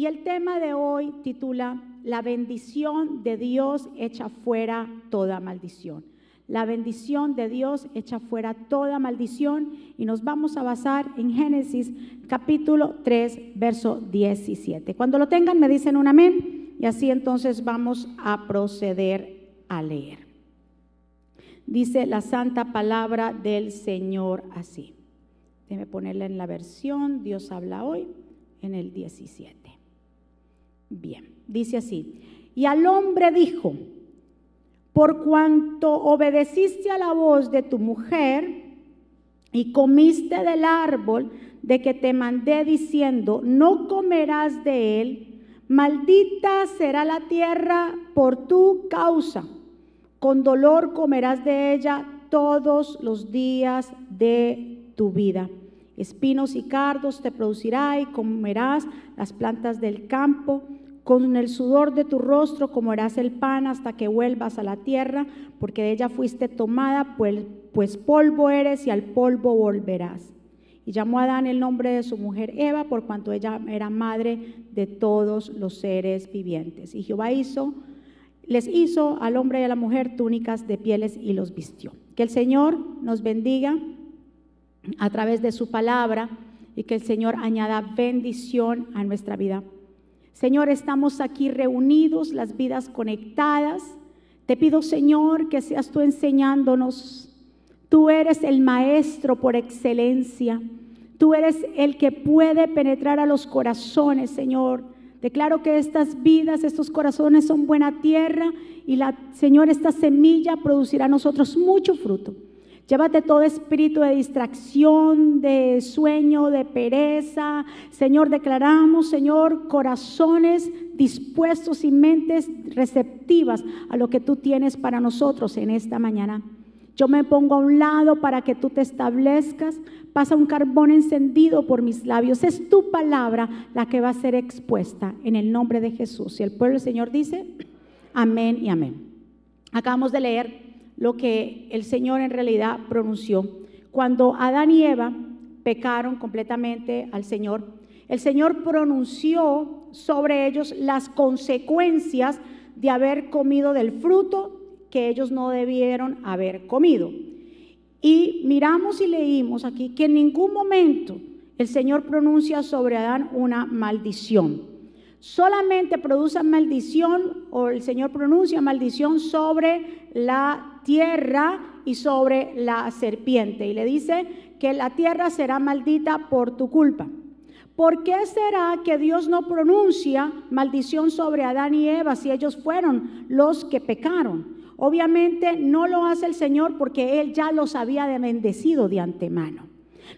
Y el tema de hoy titula La bendición de Dios echa fuera toda maldición. La bendición de Dios echa fuera toda maldición y nos vamos a basar en Génesis capítulo 3, verso 17. Cuando lo tengan me dicen un amén y así entonces vamos a proceder a leer. Dice la santa palabra del Señor así. Déjeme ponerla en la versión, Dios habla hoy, en el 17. Bien, dice así. Y al hombre dijo, por cuanto obedeciste a la voz de tu mujer y comiste del árbol de que te mandé diciendo, no comerás de él, maldita será la tierra por tu causa con dolor comerás de ella todos los días de tu vida. Espinos y cardos te producirá y comerás las plantas del campo. Con el sudor de tu rostro comerás el pan hasta que vuelvas a la tierra, porque de ella fuiste tomada, pues, pues polvo eres y al polvo volverás. Y llamó a Adán el nombre de su mujer Eva, por cuanto ella era madre de todos los seres vivientes. Y Jehová hizo les hizo al hombre y a la mujer túnicas de pieles y los vistió. Que el Señor nos bendiga a través de su palabra y que el Señor añada bendición a nuestra vida. Señor, estamos aquí reunidos, las vidas conectadas. Te pido, Señor, que seas tú enseñándonos. Tú eres el maestro por excelencia. Tú eres el que puede penetrar a los corazones, Señor Declaro que estas vidas, estos corazones son buena tierra y la Señor, esta semilla producirá a nosotros mucho fruto. Llévate todo espíritu de distracción, de sueño, de pereza. Señor, declaramos, Señor, corazones dispuestos y mentes receptivas a lo que tú tienes para nosotros en esta mañana. Yo me pongo a un lado para que tú te establezcas. Pasa un carbón encendido por mis labios. Es tu palabra la que va a ser expuesta en el nombre de Jesús. Y el pueblo del Señor dice, amén y amén. Acabamos de leer lo que el Señor en realidad pronunció. Cuando Adán y Eva pecaron completamente al Señor, el Señor pronunció sobre ellos las consecuencias de haber comido del fruto que ellos no debieron haber comido. Y miramos y leímos aquí que en ningún momento el Señor pronuncia sobre Adán una maldición. Solamente produce maldición o el Señor pronuncia maldición sobre la tierra y sobre la serpiente. Y le dice que la tierra será maldita por tu culpa. ¿Por qué será que Dios no pronuncia maldición sobre Adán y Eva si ellos fueron los que pecaron? Obviamente no lo hace el Señor porque Él ya los había bendecido de antemano.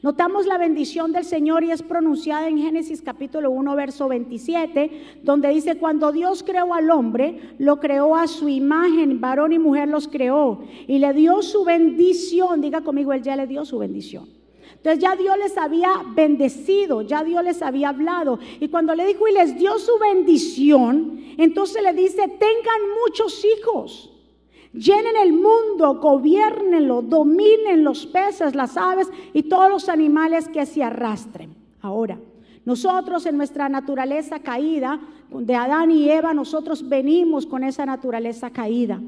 Notamos la bendición del Señor y es pronunciada en Génesis capítulo 1, verso 27, donde dice, cuando Dios creó al hombre, lo creó a su imagen, varón y mujer los creó, y le dio su bendición, diga conmigo, Él ya le dio su bendición. Entonces ya Dios les había bendecido, ya Dios les había hablado. Y cuando le dijo y les dio su bendición, entonces le dice, tengan muchos hijos. Llenen el mundo, gobiernenlo, dominen los peces, las aves y todos los animales que se arrastren. Ahora, nosotros en nuestra naturaleza caída, de Adán y Eva, nosotros venimos con esa naturaleza caída.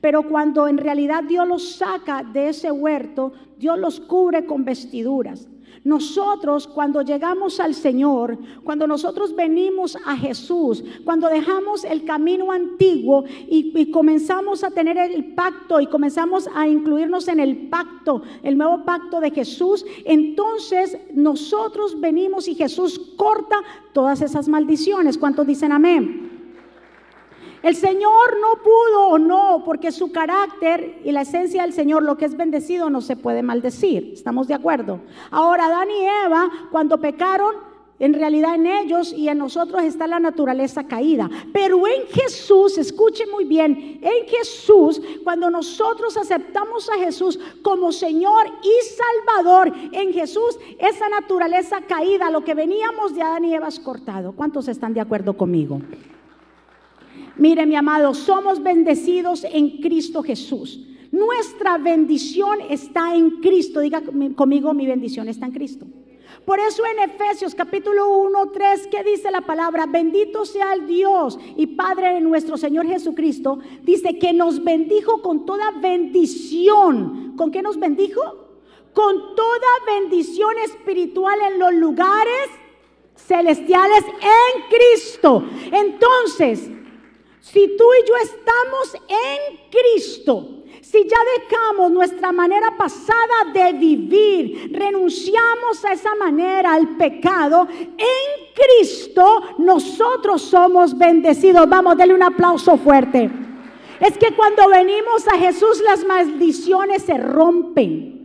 Pero cuando en realidad Dios los saca de ese huerto, Dios los cubre con vestiduras. Nosotros cuando llegamos al Señor, cuando nosotros venimos a Jesús, cuando dejamos el camino antiguo y, comenzamos a tener el pacto y comenzamos a incluirnos en el pacto, el nuevo pacto de Jesús, entonces nosotros venimos y Jesús corta todas esas maldiciones. ¿Cuántos dicen amén? El Señor no pudo o no, porque su carácter y la esencia del Señor, lo que es bendecido, no se puede maldecir. ¿Estamos de acuerdo? Ahora, Adán y Eva, cuando pecaron, en realidad en ellos y en nosotros está la naturaleza caída. Pero en Jesús, escuche muy bien, en Jesús, cuando nosotros aceptamos a Jesús como Señor y Salvador, en Jesús esa naturaleza caída, lo que veníamos de Adán y Eva es cortado. ¿Cuántos están de acuerdo conmigo? Mire, mi amado, somos bendecidos en Cristo Jesús. Nuestra bendición está en Cristo. Diga conmigo, mi bendición está en Cristo. Por eso en Efesios capítulo 1, 3, ¿qué dice la palabra? Bendito sea el Dios y Padre de nuestro Señor Jesucristo. Dice que nos bendijo con toda bendición. ¿Con qué nos bendijo? Con toda bendición espiritual en los lugares celestiales en Cristo. Entonces, si tú y yo estamos en Cristo, si ya dejamos nuestra manera pasada de vivir, renunciamos a esa manera, al pecado, en Cristo nosotros somos bendecidos. Vamos, denle un aplauso fuerte. Es que cuando venimos a Jesús las maldiciones se rompen.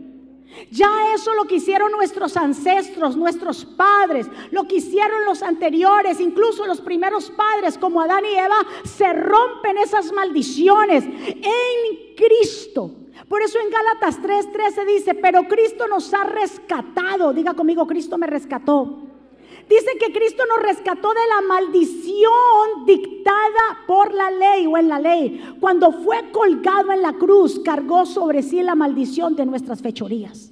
Ya eso lo que hicieron nuestros ancestros, nuestros padres, lo que hicieron los anteriores, incluso los primeros padres como Adán y Eva, se rompen esas maldiciones en Cristo. Por eso en Gálatas 3:13 dice, pero Cristo nos ha rescatado. Diga conmigo, Cristo me rescató. Dice que Cristo nos rescató de la maldición dictada por la ley o en la ley. Cuando fue colgado en la cruz, cargó sobre sí la maldición de nuestras fechorías.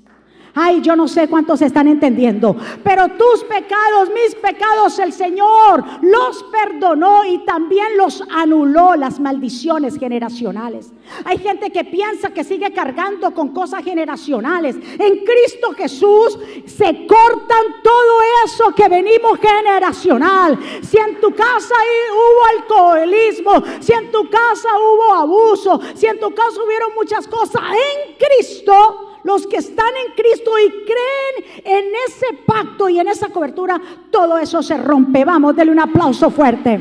Ay, yo no sé cuántos están entendiendo, pero tus pecados, mis pecados, el Señor los perdonó y también los anuló las maldiciones generacionales. Hay gente que piensa que sigue cargando con cosas generacionales. En Cristo Jesús se cortan todo eso que venimos generacional. Si en tu casa hubo alcoholismo, si en tu casa hubo abuso, si en tu casa hubieron muchas cosas, en Cristo los que están en Cristo y creen en ese pacto y en esa cobertura, todo eso se rompe. Vamos, denle un aplauso fuerte.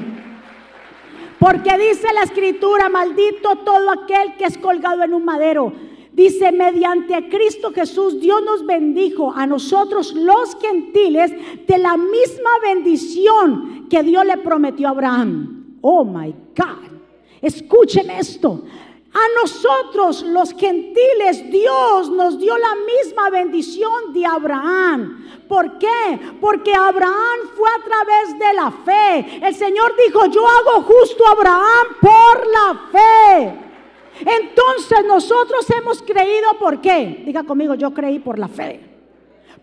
Porque dice la escritura, maldito todo aquel que es colgado en un madero. Dice, mediante Cristo Jesús, Dios nos bendijo a nosotros los gentiles de la misma bendición que Dios le prometió a Abraham. Oh, my God. Escuchen esto. A nosotros los gentiles Dios nos dio la misma bendición de Abraham. ¿Por qué? Porque Abraham fue a través de la fe. El Señor dijo, yo hago justo a Abraham por la fe. Entonces nosotros hemos creído por qué. Diga conmigo, yo creí por la fe.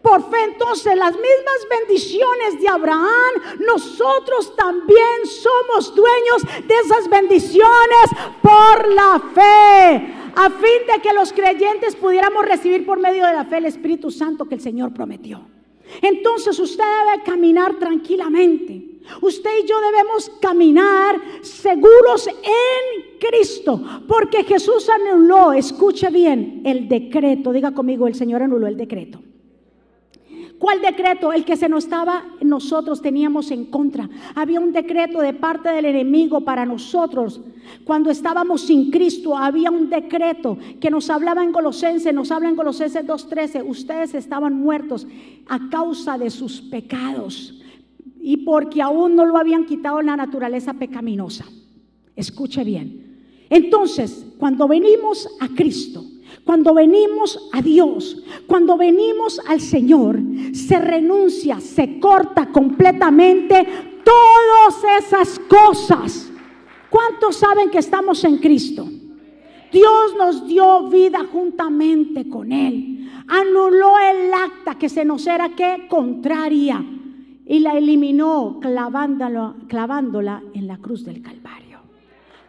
Por fe entonces las mismas bendiciones de Abraham, nosotros también somos dueños de esas bendiciones por la fe, a fin de que los creyentes pudiéramos recibir por medio de la fe el Espíritu Santo que el Señor prometió. Entonces usted debe caminar tranquilamente. Usted y yo debemos caminar seguros en Cristo, porque Jesús anuló, escuche bien, el decreto. Diga conmigo, el Señor anuló el decreto. ¿Cuál decreto? El que se nos estaba, nosotros teníamos en contra. Había un decreto de parte del enemigo para nosotros. Cuando estábamos sin Cristo, había un decreto que nos hablaba en Colosenses, nos habla en Colosenses 2.13. Ustedes estaban muertos a causa de sus pecados y porque aún no lo habían quitado la naturaleza pecaminosa. Escuche bien. Entonces, cuando venimos a Cristo, cuando venimos a Dios, cuando venimos al Señor, se renuncia, se corta completamente todas esas cosas. ¿Cuántos saben que estamos en Cristo? Dios nos dio vida juntamente con Él. Anuló el acta que se nos era que contraria y la eliminó clavándola, clavándola en la cruz del Calvario.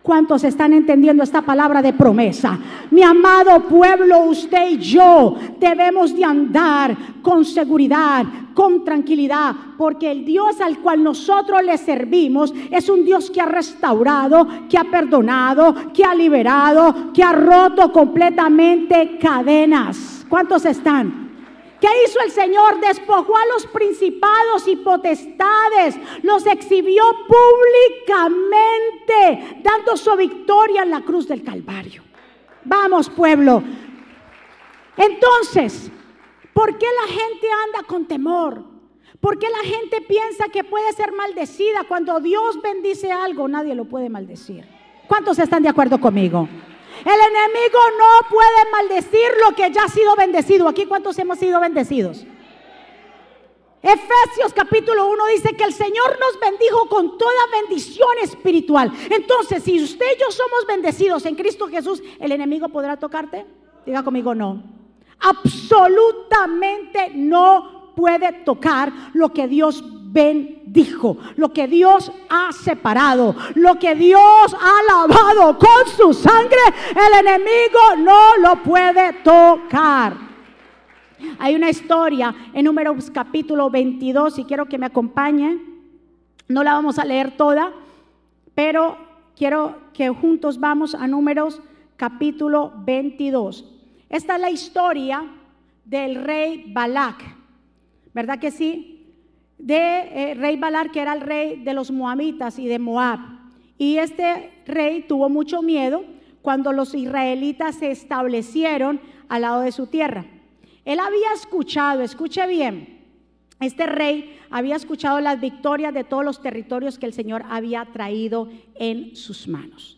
¿Cuántos están entendiendo esta palabra de promesa? Mi amado pueblo, usted y yo debemos de andar con seguridad, con tranquilidad, porque el Dios al cual nosotros le servimos es un Dios que ha restaurado, que ha perdonado, que ha liberado, que ha roto completamente cadenas. ¿Cuántos están? ¿Qué hizo el Señor? Despojó a los principados y potestades, los exhibió públicamente, dando su victoria en la cruz del Calvario. Vamos, pueblo. Entonces, ¿por qué la gente anda con temor? ¿Por qué la gente piensa que puede ser maldecida cuando Dios bendice algo? Nadie lo puede maldecir. ¿Cuántos están de acuerdo conmigo? El enemigo no puede maldecir lo que ya ha sido bendecido. Aquí cuántos hemos sido bendecidos. Efesios capítulo 1 dice que el Señor nos bendijo con toda bendición espiritual. Entonces, si usted y yo somos bendecidos en Cristo Jesús, ¿el enemigo podrá tocarte? Diga conmigo no. Absolutamente no puede tocar lo que Dios bendijo, lo que Dios ha separado, lo que Dios ha lavado con su sangre, el enemigo no lo puede tocar. Hay una historia en Números capítulo 22 y quiero que me acompañe. No la vamos a leer toda, pero quiero que juntos vamos a Números capítulo 22. Esta es la historia del rey Balak, ¿verdad que sí? De eh, rey Balak, que era el rey de los moabitas y de Moab. Y este rey tuvo mucho miedo cuando los israelitas se establecieron al lado de su tierra. Él había escuchado, escuche bien, este rey había escuchado las victorias de todos los territorios que el Señor había traído en sus manos.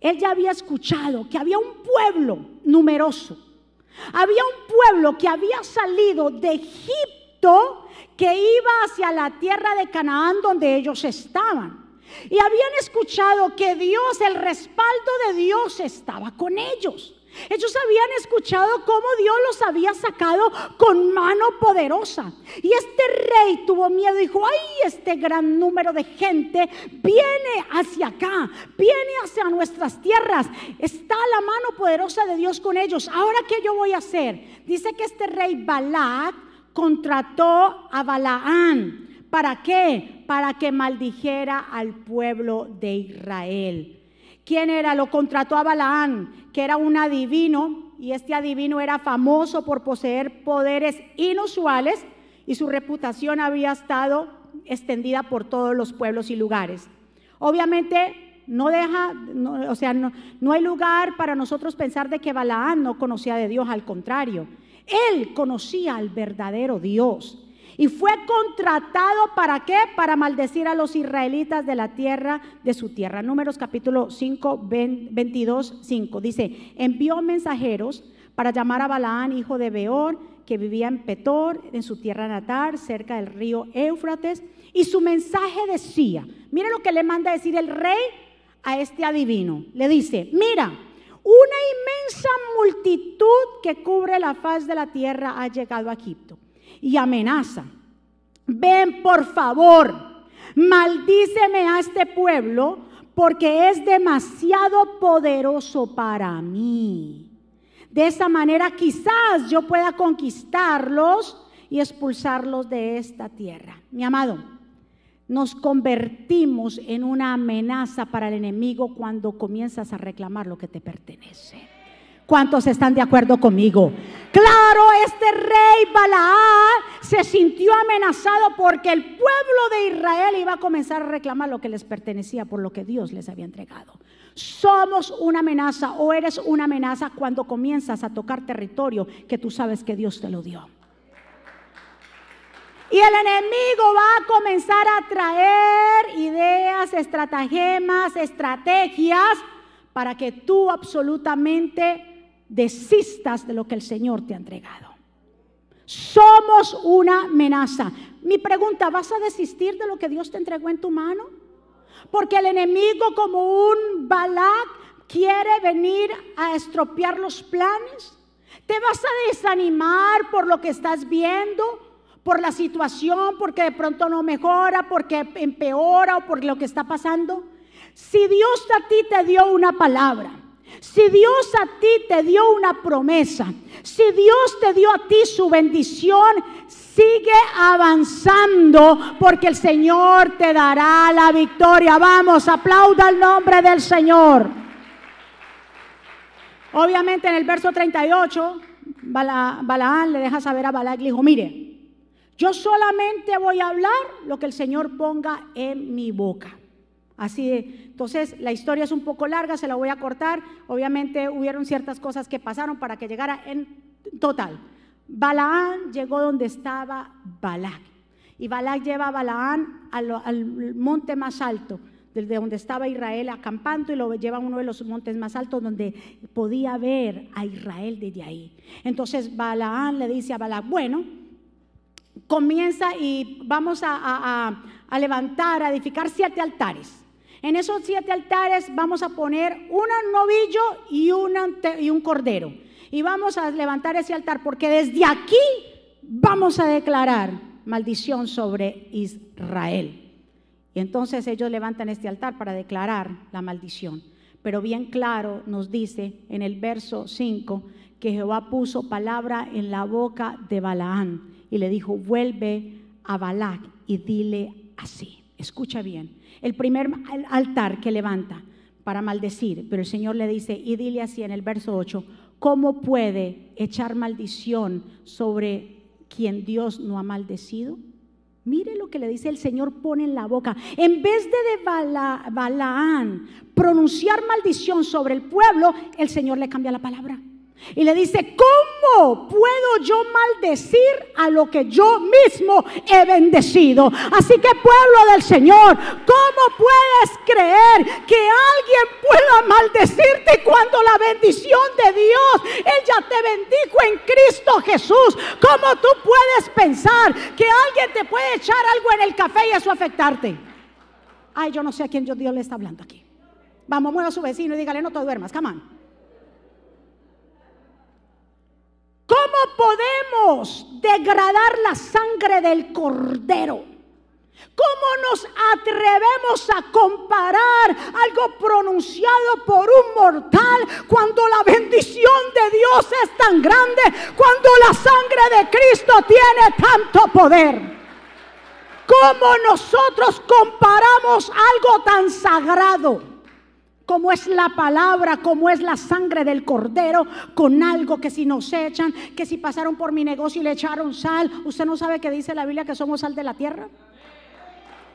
Él ya había escuchado que había un pueblo numeroso. Había un pueblo que había salido de Egipto que iba hacia la tierra de Canaán donde ellos estaban. Y habían escuchado que Dios, el respaldo de Dios estaba con ellos. Ellos habían escuchado cómo Dios los había sacado con mano poderosa. Y este rey tuvo miedo dijo, ay, este gran número de gente viene hacia acá, viene hacia nuestras tierras. Está la mano poderosa de Dios con ellos. Ahora, ¿qué yo voy a hacer? Dice que este rey Balac contrató a Balaán. ¿Para qué? Para que maldijera al pueblo de Israel. ¿Quién era? Lo contrató a Balaán, que era un adivino, y este adivino era famoso por poseer poderes inusuales y su reputación había estado extendida por todos los pueblos y lugares. Obviamente no deja, o sea, no, no, hay lugar para nosotros pensar de que Balaán no conocía de Dios, al contrario, él conocía al verdadero Dios. Y fue contratado para qué? Para maldecir a los israelitas de la tierra, de su tierra. Números capítulo 5, 22, 5. Dice, envió mensajeros para llamar a Balaán, hijo de Beor, que vivía en Petor, en su tierra natal, cerca del río Éufrates. Y su mensaje decía, mire lo que le manda decir el rey a este adivino. Le dice, mira, una inmensa multitud que cubre la faz de la tierra ha llegado a Egipto y amenaza. Ven por favor, maldíceme a este pueblo porque es demasiado poderoso para mí. De esa manera quizás yo pueda conquistarlos y expulsarlos de esta tierra. Mi amado, nos convertimos en una amenaza para el enemigo cuando comienzas a reclamar lo que te pertenece. ¿Cuántos están de acuerdo conmigo? Claro, este rey Balaán se sintió amenazado porque el pueblo de Israel iba a comenzar a reclamar lo que les pertenecía por lo que Dios les había entregado. Somos una amenaza o eres una amenaza cuando comienzas a tocar territorio que tú sabes que Dios te lo dio. Y el enemigo va a comenzar a traer ideas, estratagemas, estrategias para que tú absolutamente desistas de lo que el Señor te ha entregado. Somos una amenaza. Mi pregunta, ¿vas a desistir de lo que Dios te entregó en tu mano? Porque el enemigo como un Balak quiere venir a estropear los planes. ¿Te vas a desanimar por lo que estás viendo? ¿Por la situación? ¿Porque de pronto no mejora? ¿Porque empeora? ¿O por lo que está pasando? Si Dios a ti te dio una palabra, si Dios a ti te dio una promesa, si Dios te dio a ti su bendición, sigue avanzando porque el Señor te dará la victoria. Vamos, aplauda el nombre del Señor. Obviamente en el verso 38, Balaán le deja saber a Balac, le dijo, mire, yo solamente voy a hablar lo que el Señor ponga en mi boca. Así, entonces la historia es un poco larga, se la voy a cortar. Obviamente hubieron ciertas cosas que pasaron para que llegara en total. Balaán llegó donde estaba Balac. Y Balac lleva a Balaán al, monte más alto, desde donde estaba Israel acampando, y lo lleva a uno de los montes más altos donde podía ver a Israel desde ahí. Entonces Balaán le dice a Balac, bueno, comienza y vamos a, levantar, a edificar siete altares. En esos siete altares vamos a poner un novillo y, y un cordero. Y vamos a levantar ese altar porque desde aquí vamos a declarar maldición sobre Israel. Y entonces ellos levantan este altar para declarar la maldición. Pero bien claro nos dice en el verso 5 que Jehová puso palabra en la boca de Balaán y le dijo, vuelve a Balac y dile así. Escucha bien, el primer altar que levanta para maldecir, pero el Señor le dice, y dile así en el verso 8, ¿cómo puede echar maldición sobre quien Dios no ha maldecido? Mire lo que le dice el Señor, pone en la boca. En vez de de Balaán pronunciar maldición sobre el pueblo, el Señor le cambia la palabra. Y le dice, ¿cómo puedo yo maldecir a lo que yo mismo he bendecido? Así que pueblo del Señor, ¿cómo puedes creer que alguien pueda maldecirte cuando la bendición de Dios, Él ya te bendijo en Cristo Jesús? ¿Cómo tú puedes pensar que alguien te puede echar algo en el café y eso afectarte? Ay, yo no sé a quién Dios le está hablando aquí. Vamos, mueva a su vecino y dígale, no te duermas, come. ¿Cómo podemos degradar la sangre del cordero? ¿Cómo nos atrevemos a comparar algo pronunciado por un mortal cuando la bendición de Dios es tan grande, cuando la sangre de Cristo tiene tanto poder? ¿Cómo nosotros comparamos algo tan sagrado? Como es la palabra, como es la sangre del cordero, con algo que si nos echan, que si pasaron por mi negocio y le echaron sal, usted no sabe que dice la Biblia que somos sal de la tierra.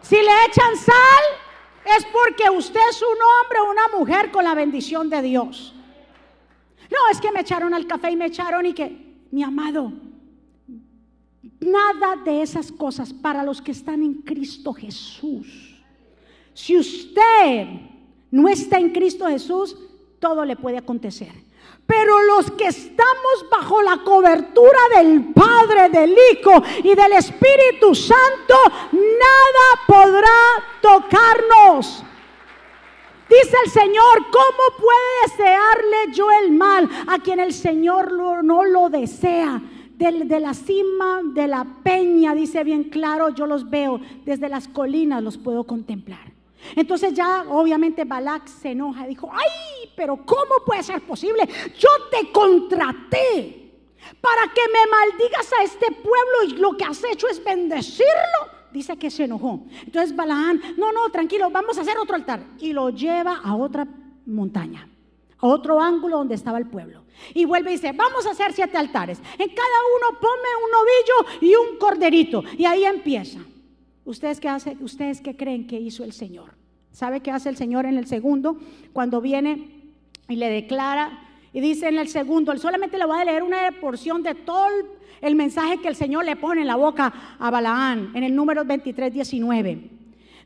Si le echan sal, es porque usted es un hombre o una mujer con la bendición de Dios. No, es que me echaron al café y me echaron y que, mi amado, nada de esas cosas para los que están en Cristo Jesús. Si usted no está en Cristo Jesús, todo le puede acontecer. Pero los que estamos bajo la cobertura del Padre, del Hijo y del Espíritu Santo, nada podrá tocarnos. Dice el Señor, ¿cómo puede desearle yo el mal a quien el Señor no lo desea? De, de, la cima de la peña, dice bien claro, yo los veo, desde las colinas los puedo contemplar. Entonces ya obviamente Balak se enoja dijo, ay, pero ¿cómo puede ser posible? Yo te contraté para que me maldigas a este pueblo y lo que has hecho es bendecirlo. Dice que se enojó. Entonces Balaán, no, no, tranquilo, vamos a hacer otro altar. Y lo lleva a otra montaña, a otro ángulo donde estaba el pueblo. Y vuelve y dice, vamos a hacer siete altares. En cada uno ponme un novillo y un corderito. Y ahí empieza. ¿Ustedes qué, hacen? ¿Ustedes qué creen que hizo el Señor? ¿Sabe qué hace el Señor en el segundo? Cuando viene y le declara y dice en el segundo, solamente le va a leer una porción de todo el mensaje que el Señor le pone en la boca a Balaán, en el número 23, 19.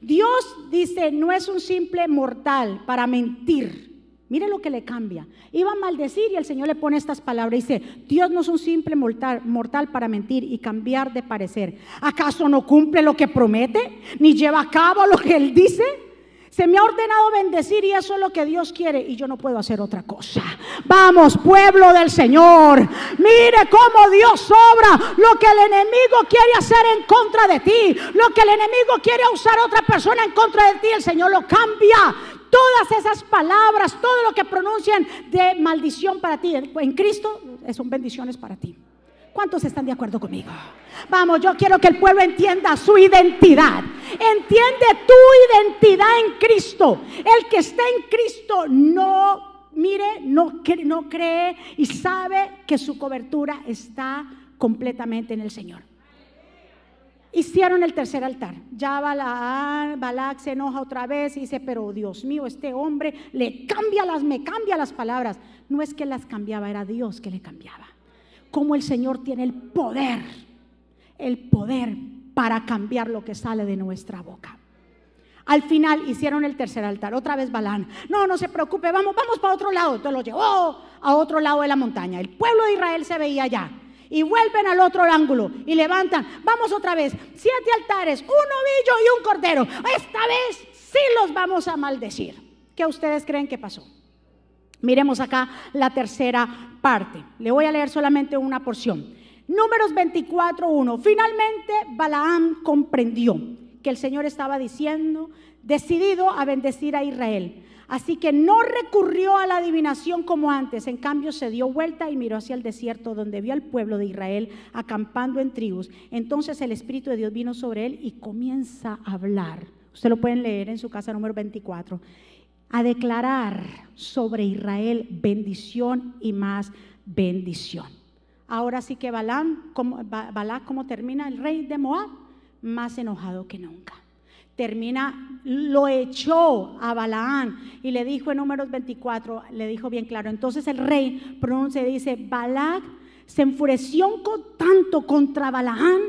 Dios dice, no es un simple mortal para mentir. Mire lo que le cambia. Iba a maldecir y el Señor le pone estas palabras. Dice, Dios no es un simple mortal, mortal, para mentir y cambiar de parecer. ¿Acaso no cumple lo que promete? ¿Ni lleva a cabo lo que Él dice? Se me ha ordenado bendecir y eso es lo que Dios quiere y yo no puedo hacer otra cosa. Vamos, pueblo del Señor. Mire cómo Dios obra lo que el enemigo quiere hacer en contra de ti. Lo que el enemigo quiere usar a otra persona en contra de ti, el Señor lo cambia. Todas esas palabras, todo lo que pronuncian de maldición para ti en Cristo son bendiciones para ti. ¿Cuántos están de acuerdo conmigo? Vamos, yo quiero que el pueblo entienda su identidad. Entiende tu identidad en Cristo. El que está en Cristo no, mire, no, no cree y sabe que su cobertura está completamente en el Señor. Hicieron el tercer altar. Ya Balak se enoja otra vez y dice, pero Dios mío, este hombre le cambia las, me cambia las palabras. No es que las cambiaba, era Dios que le cambiaba cómo el Señor tiene el poder, el poder para cambiar lo que sale de nuestra boca. Al final hicieron el tercer altar, otra vez Balán. No, no se preocupe, vamos, vamos para otro lado. Entonces lo llevó a otro lado de la montaña. El pueblo de Israel se veía allá. Y vuelven al otro ángulo y levantan. Vamos otra vez. Siete altares, un ovillo y un cordero. Esta vez sí los vamos a maldecir. ¿Qué ustedes creen que pasó? Miremos acá la tercera parte. Le voy a leer solamente una porción. Números 24.1. Finalmente Balaam comprendió que el Señor estaba diciendo, decidido a bendecir a Israel. Así que no recurrió a la adivinación como antes, en cambio se dio vuelta y miró hacia el desierto donde vio al pueblo de Israel acampando en tribus. Entonces el Espíritu de Dios vino sobre él y comienza a hablar. Usted lo pueden leer en su casa número 24. A declarar sobre Israel bendición y más bendición. Ahora sí que Balán, como, Balá, ¿cómo termina el rey de Moab? Más enojado que nunca termina, lo echó a Balaán y le dijo en números 24, le dijo bien claro, entonces el rey pronuncia y dice, Balac se enfureció tanto contra Balaán,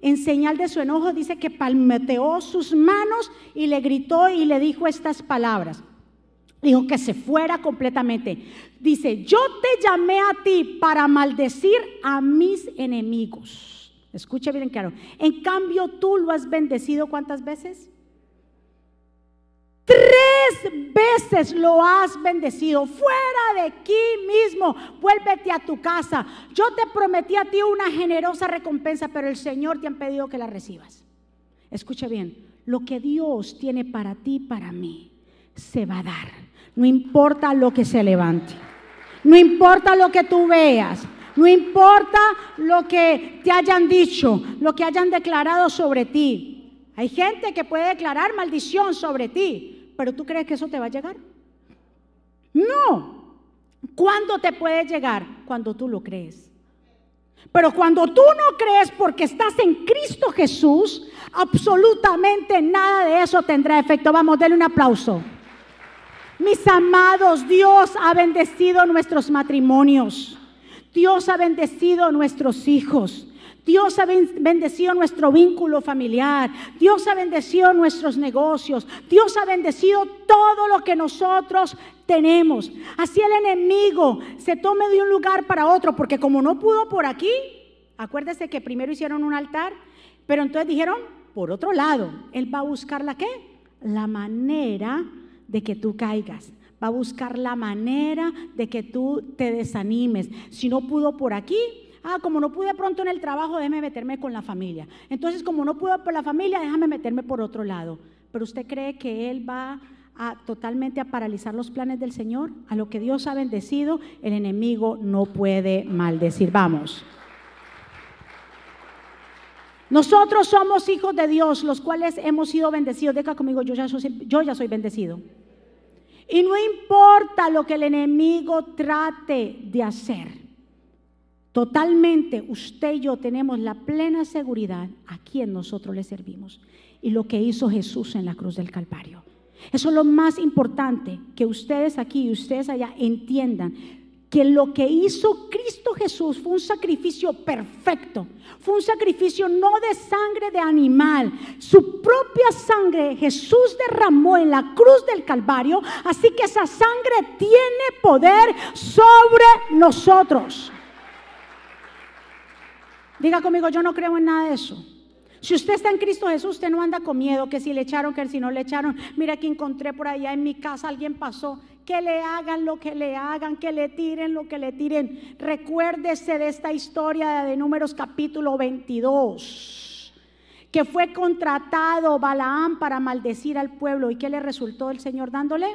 en señal de su enojo dice que palmeteó sus manos y le gritó y le dijo estas palabras. Dijo que se fuera completamente. Dice, yo te llamé a ti para maldecir a mis enemigos. Escuche bien claro. En cambio, tú lo has bendecido cuántas veces? Tres veces lo has bendecido. Fuera de aquí mismo, vuélvete a tu casa. Yo te prometí a ti una generosa recompensa, pero el Señor te ha pedido que la recibas. Escuche bien, lo que Dios tiene para ti, para mí, se va a dar. No importa lo que se levante. No importa lo que tú veas. No importa lo que te hayan dicho, lo que hayan declarado sobre ti. Hay gente que puede declarar maldición sobre ti, pero ¿tú crees que eso te va a llegar? No. ¿Cuándo te puede llegar? Cuando tú lo crees. Pero cuando tú no crees porque estás en Cristo Jesús, absolutamente nada de eso tendrá efecto. Vamos, denle un aplauso. Mis amados, Dios ha bendecido nuestros matrimonios. Dios ha bendecido nuestros hijos. Dios ha bendecido nuestro vínculo familiar. Dios ha bendecido nuestros negocios. Dios ha bendecido todo lo que nosotros tenemos. Así el enemigo se tome de un lugar para otro, porque como no pudo por aquí, acuérdese que primero hicieron un altar, pero entonces dijeron, por otro lado, Él va a buscar la qué? La manera de que tú caigas va a buscar la manera de que tú te desanimes. Si no pudo por aquí, ah, como no pude pronto en el trabajo, déjame meterme con la familia. Entonces, como no pudo por la familia, déjame meterme por otro lado. Pero usted cree que Él va a totalmente a paralizar los planes del Señor, a lo que Dios ha bendecido, el enemigo no puede maldecir. Vamos. Nosotros somos hijos de Dios, los cuales hemos sido bendecidos. Deja conmigo, yo ya soy, yo ya soy bendecido. Y no importa lo que el enemigo trate de hacer. Totalmente usted y yo tenemos la plena seguridad a quien nosotros le servimos y lo que hizo Jesús en la cruz del Calvario. Eso es lo más importante que ustedes aquí y ustedes allá entiendan que lo que hizo Cristo Jesús fue un sacrificio perfecto, fue un sacrificio no de sangre de animal, su propia sangre Jesús derramó en la cruz del Calvario, así que esa sangre tiene poder sobre nosotros. Diga conmigo, yo no creo en nada de eso. Si usted está en Cristo Jesús, usted no anda con miedo, que si le echaron, que si no le echaron. Mira que encontré por allá en mi casa, alguien pasó que le hagan lo que le hagan, que le tiren lo que le tiren. Recuérdese de esta historia de Números capítulo 22, que fue contratado Balaam para maldecir al pueblo. ¿Y qué le resultó el Señor dándole?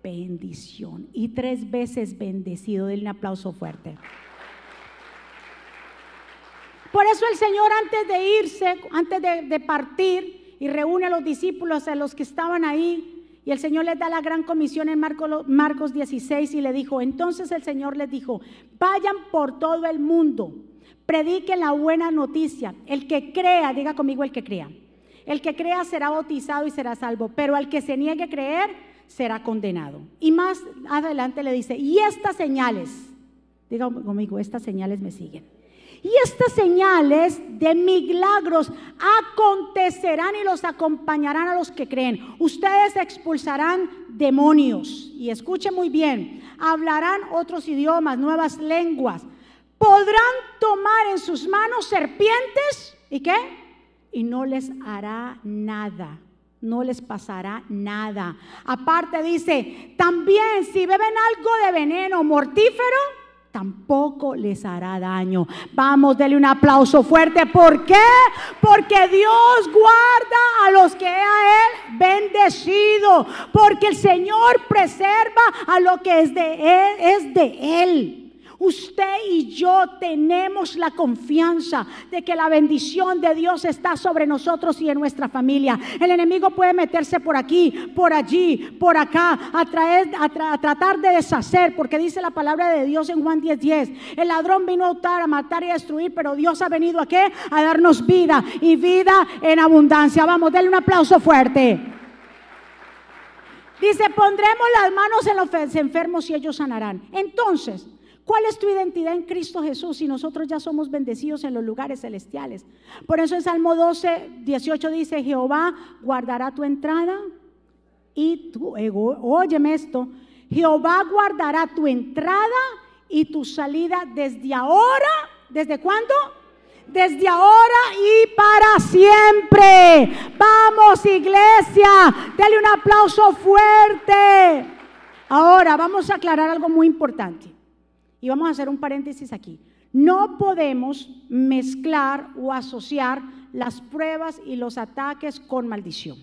Bendición. Y tres veces bendecido. Denle un aplauso fuerte. Por eso el Señor antes de irse, antes de, de partir, y reúne a los discípulos, a los que estaban ahí, y el Señor les da la gran comisión en Marcos 16 y le dijo, entonces el Señor les dijo, vayan por todo el mundo, prediquen la buena noticia. El que crea, diga conmigo el que crea. El que crea será bautizado y será salvo, pero al que se niegue a creer será condenado. Y más adelante le dice, y estas señales, diga conmigo, estas señales me siguen. Y estas señales de milagros acontecerán y los acompañarán a los que creen. Ustedes expulsarán demonios. Y escuchen muy bien, hablarán otros idiomas, nuevas lenguas. Podrán tomar en sus manos serpientes. ¿Y qué? Y no les hará nada no les pasará nada. Aparte dice, también si beben algo de veneno mortífero, tampoco les hará daño. Vamos, denle un aplauso fuerte. ¿Por qué? Porque Dios guarda a los que a Él bendecido. Porque el Señor preserva a lo que es de Él. Es de Él. Usted y yo tenemos la confianza de que la bendición de Dios está sobre nosotros y en nuestra familia. El enemigo puede meterse por aquí, por allí, por acá, a, traer, a, tratar de deshacer, porque dice la palabra de Dios en Juan 10:10. 10, el ladrón vino a matar, a matar y a destruir, pero Dios ha venido a qué? A darnos vida y vida en abundancia. Vamos, denle un aplauso fuerte. Dice, pondremos las manos en los enfermos y ellos sanarán. Entonces, ¿Cuál es tu identidad en Cristo Jesús si nosotros ya somos bendecidos en los lugares celestiales? Por eso en Salmo 12, 18 dice, Jehová guardará tu entrada y tu, óyeme esto, Jehová guardará tu entrada y tu salida desde ahora, ¿desde cuándo? Desde ahora y para siempre. Vamos iglesia, dale un aplauso fuerte. Ahora vamos a aclarar algo muy importante. Y vamos a hacer un paréntesis aquí. No podemos mezclar o asociar las pruebas y los ataques con maldición.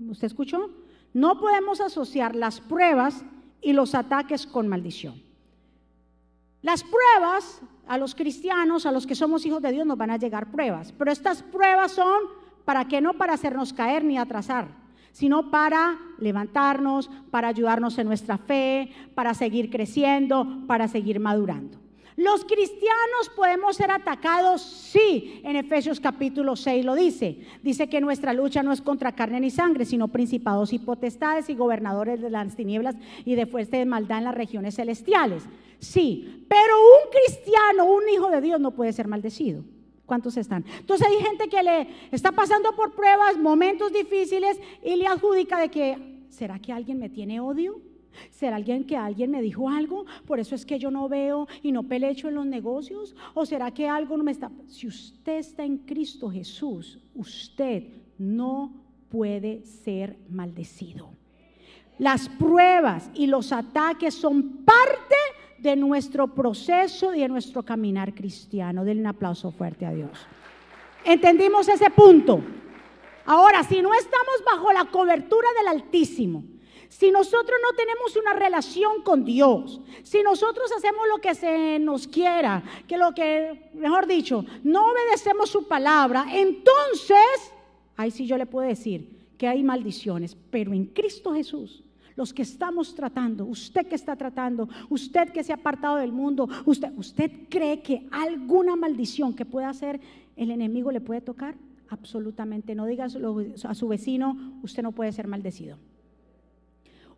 ¿Usted escuchó? No podemos asociar las pruebas y los ataques con maldición. Las pruebas a los cristianos, a los que somos hijos de Dios, nos van a llegar pruebas. Pero estas pruebas son para que no para hacernos caer ni atrasar sino para levantarnos, para ayudarnos en nuestra fe, para seguir creciendo, para seguir madurando. Los cristianos podemos ser atacados, sí, en Efesios capítulo 6 lo dice. Dice que nuestra lucha no es contra carne ni sangre, sino principados y potestades y gobernadores de las tinieblas y de fuerza de maldad en las regiones celestiales. Sí, pero un cristiano, un hijo de Dios no puede ser maldecido. ¿Cuántos están? Entonces hay gente que le está pasando por pruebas, momentos difíciles y le adjudica de que, ¿será que alguien me tiene odio? ¿Será alguien que alguien me dijo algo? Por eso es que yo no veo y no pelecho en los negocios. ¿O será que algo no me está... Si usted está en Cristo Jesús, usted no puede ser maldecido. Las pruebas y los ataques son parte de nuestro proceso y de nuestro caminar cristiano. Denle un aplauso fuerte a Dios. ¿Entendimos ese punto? Ahora, si no estamos bajo la cobertura del Altísimo, si nosotros no tenemos una relación con Dios, si nosotros hacemos lo que se nos quiera, que lo que, mejor dicho, no obedecemos su palabra, entonces, ahí sí yo le puedo decir que hay maldiciones, pero en Cristo Jesús los que estamos tratando, usted que está tratando, usted que se ha apartado del mundo, usted, ¿usted cree que alguna maldición que pueda hacer el enemigo le puede tocar? Absolutamente no. Diga a su vecino, usted no puede ser maldecido.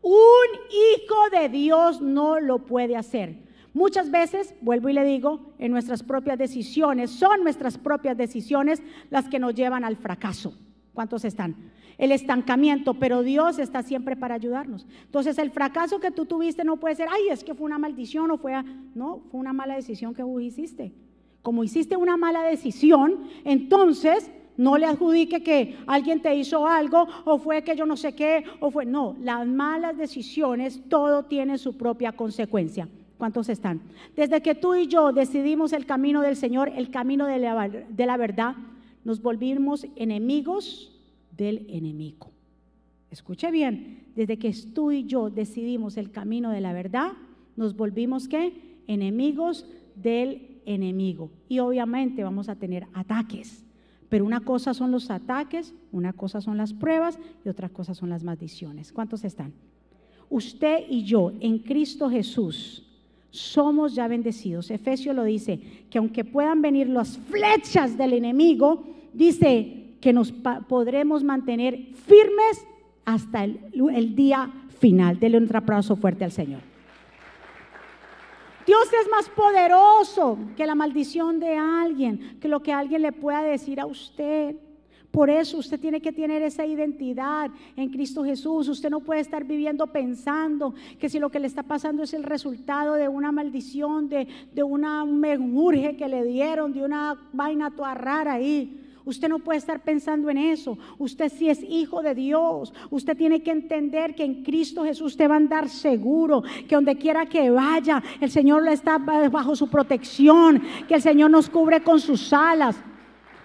Un hijo de Dios no lo puede hacer. Muchas veces, vuelvo y le digo, en nuestras propias decisiones, son nuestras propias decisiones las que nos llevan al fracaso. ¿Cuántos están? el estancamiento, pero Dios está siempre para ayudarnos. Entonces el fracaso que tú tuviste no puede ser, ay, es que fue una maldición o fue, no, fue una mala decisión que vos hiciste. Como hiciste una mala decisión, entonces no le adjudique que alguien te hizo algo o fue que yo no sé qué o fue, no, las malas decisiones, todo tiene su propia consecuencia. ¿Cuántos están? Desde que tú y yo decidimos el camino del Señor, el camino de la, de la verdad, nos volvimos enemigos del enemigo. Escuche bien, desde que tú y yo decidimos el camino de la verdad, nos volvimos qué? Enemigos del enemigo. Y obviamente vamos a tener ataques. Pero una cosa son los ataques, una cosa son las pruebas y otra cosa son las maldiciones. ¿Cuántos están? Usted y yo en Cristo Jesús somos ya bendecidos. Efesios lo dice, que aunque puedan venir las flechas del enemigo, dice, que nos podremos mantener firmes hasta el, día final. Dele un aplauso fuerte al Señor. Dios es más poderoso que la maldición de alguien, que lo que alguien le pueda decir a usted. Por eso usted tiene que tener esa identidad en Cristo Jesús. Usted no puede estar viviendo pensando que si lo que le está pasando es el resultado de una maldición, de, de una mermurje que le dieron, de una vaina toda rara ahí. Usted no puede estar pensando en eso. Usted sí es hijo de Dios. Usted tiene que entender que en Cristo Jesús te va a andar seguro, que donde quiera que vaya, el Señor le está bajo su protección, que el Señor nos cubre con sus alas.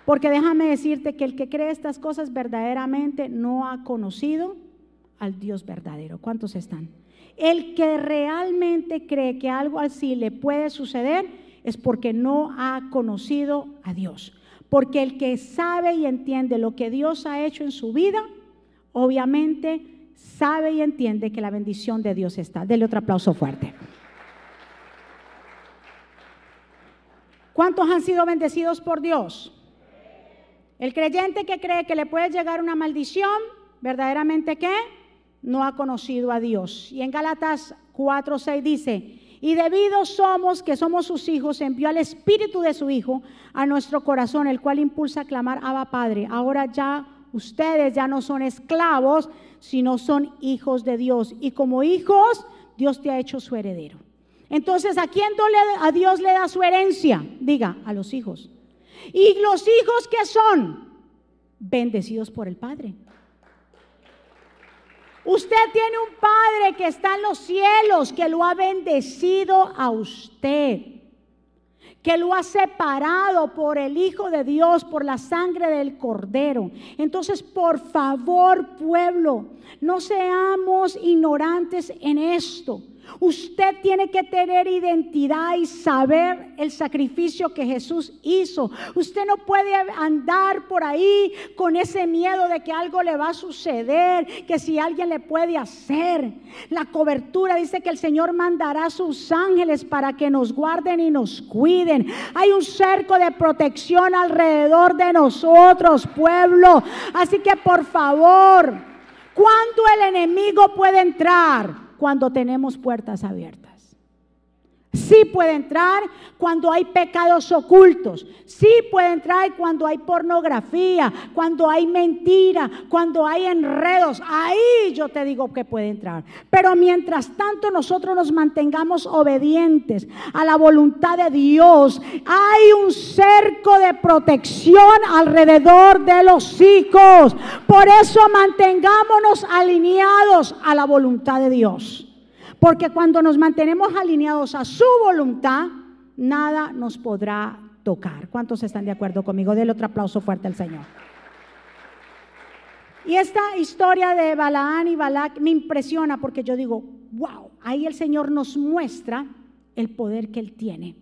Porque déjame decirte que el que cree estas cosas verdaderamente no ha conocido al Dios verdadero. ¿Cuántos están? El que realmente cree que algo así le puede suceder es porque no ha conocido a Dios. Porque el que sabe y entiende lo que Dios ha hecho en su vida, obviamente sabe y entiende que la bendición de Dios está. Dele otro aplauso fuerte. ¿Cuántos han sido bendecidos por Dios? El creyente que cree que le puede llegar una maldición, verdaderamente qué? No ha conocido a Dios. Y en Gálatas 4:6 dice, y debido somos que somos sus hijos, envió al Espíritu de su Hijo a nuestro corazón, el cual impulsa a clamar, Abba Padre. Ahora ya ustedes ya no son esclavos, sino son hijos de Dios. Y como hijos, Dios te ha hecho su heredero. Entonces, ¿a quién a Dios le da su herencia? Diga, a los hijos. ¿Y los hijos que son? Bendecidos por el Padre. Usted tiene un Padre que está en los cielos, que lo ha bendecido a usted, que lo ha separado por el Hijo de Dios, por la sangre del Cordero. Entonces, por favor, pueblo, no seamos ignorantes en esto. Usted tiene que tener identidad y saber el sacrificio que Jesús hizo. Usted no puede andar por ahí con ese miedo de que algo le va a suceder, que si alguien le puede hacer. La cobertura dice que el Señor mandará a sus ángeles para que nos guarden y nos cuiden. Hay un cerco de protección alrededor de nosotros, pueblo. Así que por favor, ¿cuándo el enemigo puede entrar? Cuando tenemos puertas abiertas. Sí puede entrar cuando hay pecados ocultos. Sí puede entrar cuando hay pornografía, cuando hay mentira, cuando hay enredos. Ahí yo te digo que puede entrar. Pero mientras tanto nosotros nos mantengamos obedientes a la voluntad de Dios, hay un cerco de protección alrededor de los hijos. Por eso mantengámonos alineados a la voluntad de Dios. Porque cuando nos mantenemos alineados a su voluntad, nada nos podrá tocar. ¿Cuántos están de acuerdo conmigo? Del otro aplauso fuerte al Señor. Y esta historia de Balaán y Balac me impresiona porque yo digo, wow, ahí el Señor nos muestra el poder que Él tiene.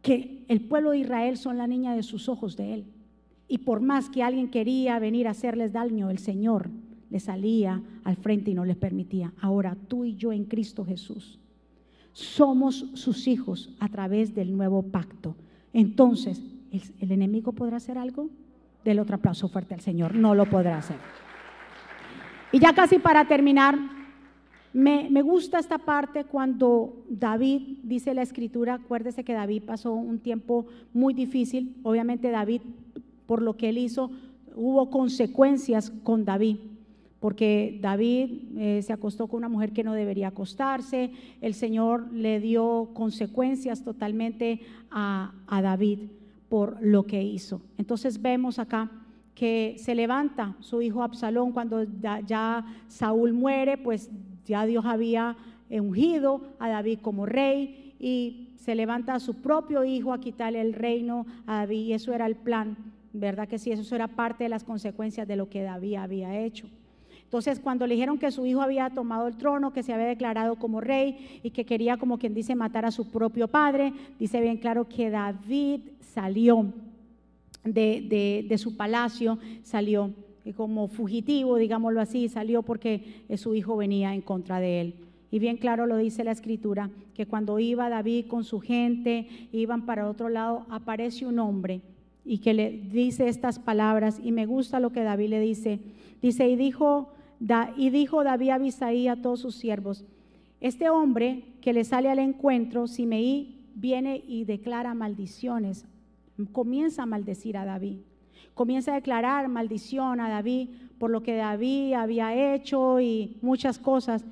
Que el pueblo de Israel son la niña de sus ojos de Él. Y por más que alguien quería venir a hacerles daño, el Señor le salía al frente y no les permitía. Ahora tú y yo en Cristo Jesús somos sus hijos a través del nuevo pacto. Entonces, ¿el, enemigo podrá hacer algo? Del otro aplauso fuerte al Señor. No lo podrá hacer. Y ya casi para terminar, me, me, gusta esta parte cuando David, dice la escritura, acuérdese que David pasó un tiempo muy difícil. Obviamente David, por lo que él hizo, hubo consecuencias con David porque David eh, se acostó con una mujer que no debería acostarse, el Señor le dio consecuencias totalmente a, David por lo que hizo. Entonces vemos acá que se levanta su hijo Absalón cuando ya, Saúl muere, pues ya Dios había ungido a David como rey y se levanta a su propio hijo a quitarle el reino a David y eso era el plan, ¿verdad que sí? Eso era parte de las consecuencias de lo que David había hecho. Entonces, cuando le dijeron que su hijo había tomado el trono, que se había declarado como rey y que quería, como quien dice, matar a su propio padre, dice bien claro que David salió de, su palacio, salió como fugitivo, digámoslo así, salió porque su hijo venía en contra de él. Y bien claro lo dice la escritura, que cuando iba David con su gente, iban para otro lado, aparece un hombre y que le dice estas palabras, y me gusta lo que David le dice. Dice, y dijo y dijo David a Abisaí a todos sus siervos, este hombre que le sale al encuentro, Simeí, viene y declara maldiciones, comienza a maldecir a David, comienza a declarar maldición a David por lo que David había hecho y muchas cosas.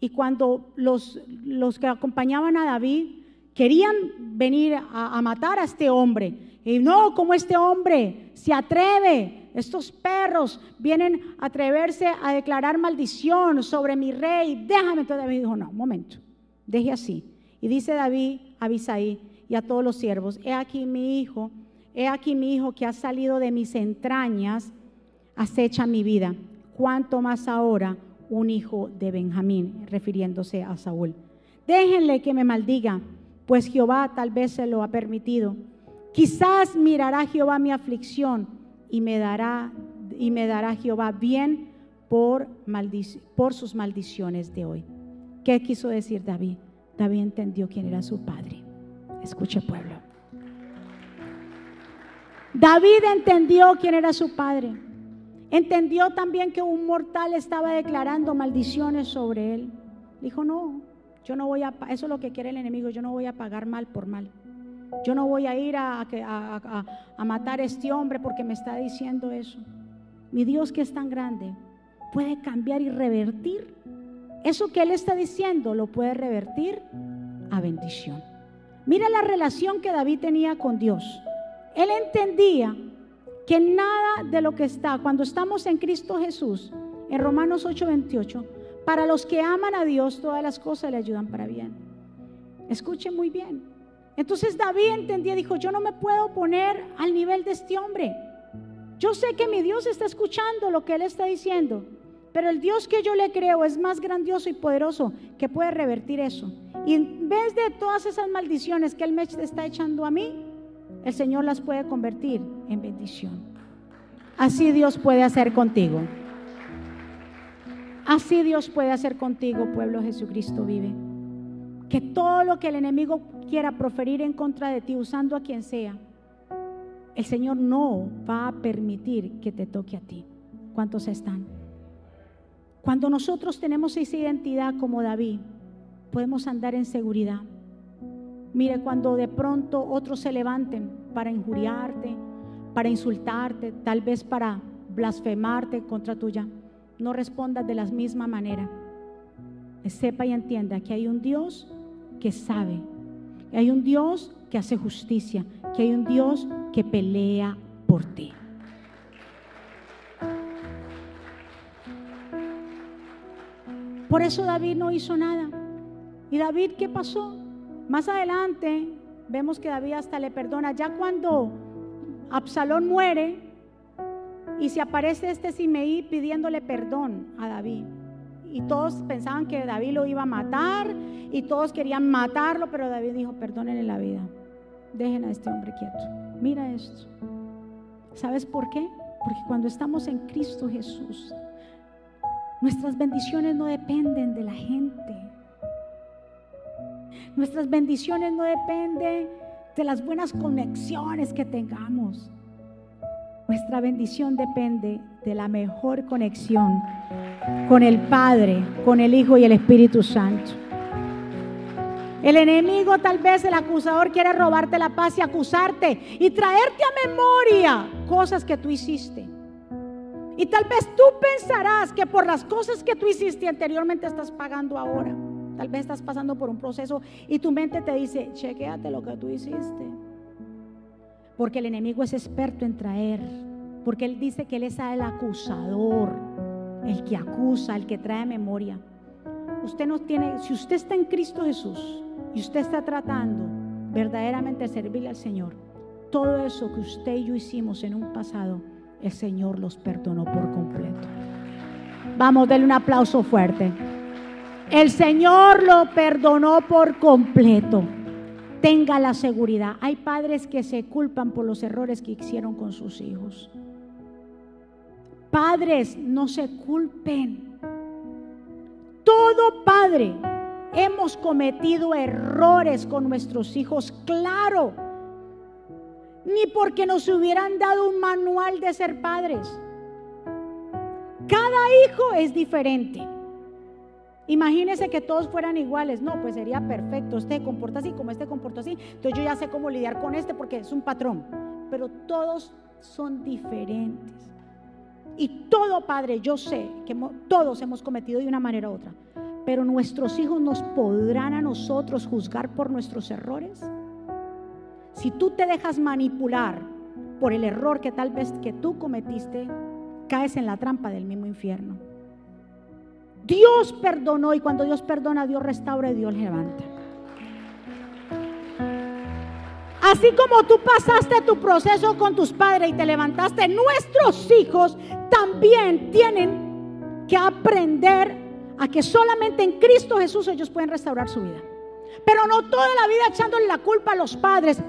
Y cuando los, los que acompañaban a David querían venir a, a matar a este hombre, Y no, como este hombre se atreve, estos perros vienen a atreverse a declarar maldición sobre mi rey, déjame. Entonces David dijo, no, momento, deje así. Y dice David a Abisaí y a todos los siervos, he aquí mi hijo, he aquí mi hijo que ha salido de mis entrañas, acecha mi vida. Cuanto más ahora un hijo de Benjamín, refiriéndose a Saúl. Déjenle que me maldiga, pues Jehová tal vez se lo ha permitido. Quizás mirará Jehová mi aflicción y me dará y me dará Jehová bien por, por sus maldiciones de hoy. ¿Qué quiso decir David? David entendió quién era su padre. Escuche pueblo. David entendió quién era su padre. Entendió también que un mortal estaba declarando maldiciones sobre él. Dijo, no, yo no voy a, eso es lo que quiere el enemigo, yo no voy a pagar mal por mal. Yo no voy a ir a, matar a este hombre porque me está diciendo eso. Mi Dios que es tan grande puede cambiar y revertir. Eso que Él está diciendo lo puede revertir a bendición. Mira la relación que David tenía con Dios. Él entendía que nada de lo que está, cuando estamos en Cristo Jesús, en Romanos 8:28, para los que aman a Dios, todas las cosas le ayudan para bien. Escuche muy bien. Entonces David entendía, dijo, yo no me puedo poner al nivel de este hombre. Yo sé que mi Dios está escuchando lo que él está diciendo, pero el Dios que yo le creo es más grandioso y poderoso que puede revertir eso. Y en vez de todas esas maldiciones que él me está echando a mí, el Señor las puede convertir en bendición. Así Dios puede hacer contigo. Así Dios puede hacer contigo, pueblo Jesucristo vive. Que todo lo que el enemigo quiera proferir en contra de ti, usando a quien sea, el Señor no va a permitir que te toque a ti. ¿Cuántos están? Cuando nosotros tenemos esa identidad como David, podemos andar en seguridad. Mire, cuando de pronto otros se levanten para injuriarte, para insultarte, tal vez para blasfemarte contra tuya, no respondas de la misma manera. Sepa y entienda que hay un Dios que sabe. Hay un Dios que hace justicia, que hay un Dios que pelea por ti. Por eso David no hizo nada. ¿Y David qué pasó? Más adelante vemos que David hasta le perdona. Ya cuando Absalón muere y se aparece este Simeí pidiéndole perdón a David y todos pensaban que David lo iba a matar y todos querían matarlo, pero David dijo, perdónenle la vida, dejen a este hombre quieto. Mira esto. ¿Sabes por qué? Porque cuando estamos en Cristo Jesús, nuestras bendiciones no dependen de la gente. Nuestras bendiciones no dependen de las buenas conexiones que tengamos. Nuestra bendición depende de la mejor conexión con el Padre, con el Hijo y el Espíritu Santo. El enemigo, tal vez el acusador, quiere robarte la paz y acusarte y traerte a memoria cosas que tú hiciste. Y tal vez tú pensarás que por las cosas que tú hiciste anteriormente estás pagando ahora. Tal vez estás pasando por un proceso y tu mente te dice, chequéate lo que tú hiciste. Porque el enemigo es experto en traer. Porque él dice que él es el acusador, el que acusa, el que trae memoria. Usted no tiene, si usted está en Cristo Jesús y usted está tratando verdaderamente de servirle al Señor, todo eso que usted y yo hicimos en un pasado, el Señor los perdonó por completo. Vamos, denle un aplauso fuerte. El Señor lo perdonó por completo tenga la seguridad. Hay padres que se culpan por los errores que hicieron con sus hijos. Padres, no se culpen. Todo padre hemos cometido errores con nuestros hijos, claro. Ni porque nos hubieran dado un manual de ser padres. Cada hijo es diferente. Imagínese que todos fueran iguales. No, pues sería perfecto. Este comporta así, como este comporta así. Entonces yo ya sé cómo lidiar con este porque es un patrón. Pero todos son diferentes. Y todo padre, yo sé que todos hemos cometido de una manera u otra. Pero nuestros hijos nos podrán a nosotros juzgar por nuestros errores. Si tú te dejas manipular por el error que tal vez que tú cometiste, caes en la trampa del mismo infierno. Dios perdonó y cuando Dios perdona, Dios restaura y Dios levanta. Así como tú pasaste tu proceso con tus padres y te levantaste, nuestros hijos también tienen que aprender a que solamente en Cristo Jesús ellos pueden restaurar su vida. Pero no toda la vida echándole la culpa a los padres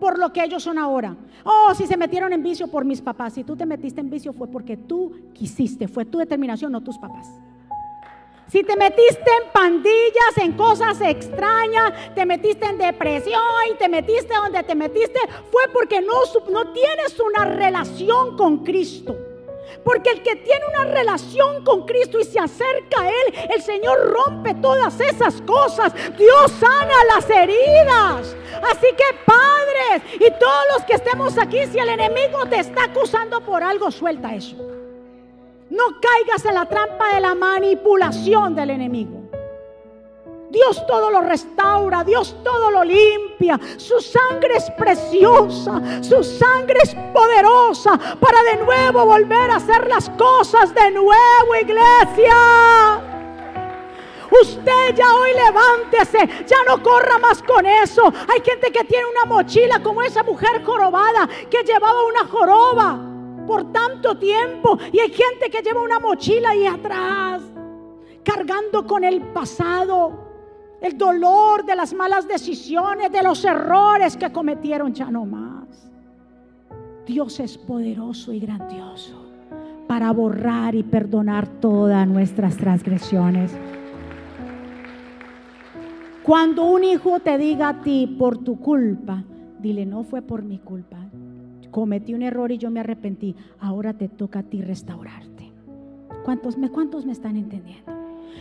por lo que ellos son ahora. Oh, si se metieron en vicio por mis papás. Si tú te metiste en vicio fue porque tú quisiste, fue tu determinación, no tus papás. Si te metiste en pandillas, en cosas extrañas, te metiste en depresión y te metiste donde te metiste, fue porque no, tienes una relación con Cristo. Porque el que tiene una relación con Cristo y se acerca a Él, el Señor rompe todas esas cosas. Dios sana las heridas. Así que padres y todos los que estemos aquí, si el enemigo te está acusando por algo, suelta eso. No caigas en la trampa de la manipulación del enemigo. Dios todo lo restaura, Dios todo lo limpia. Su sangre es preciosa, su sangre es poderosa para de nuevo volver a hacer las cosas de nuevo, iglesia. Usted ya hoy levántese, ya no corra más con eso. Hay gente que tiene una mochila como esa mujer jorobada que llevaba una joroba por tanto tiempo. Y hay gente que lleva una mochila ahí atrás, cargando con el pasado el dolor de las malas decisiones, de los errores que cometieron ya no más. Dios es poderoso y grandioso para borrar y perdonar todas nuestras transgresiones. Cuando un hijo te diga a ti por tu culpa, dile, no fue por mi culpa. Cometí un error y yo me arrepentí. Ahora te toca a ti restaurarte. ¿Cuántos me, cuántos me están entendiendo?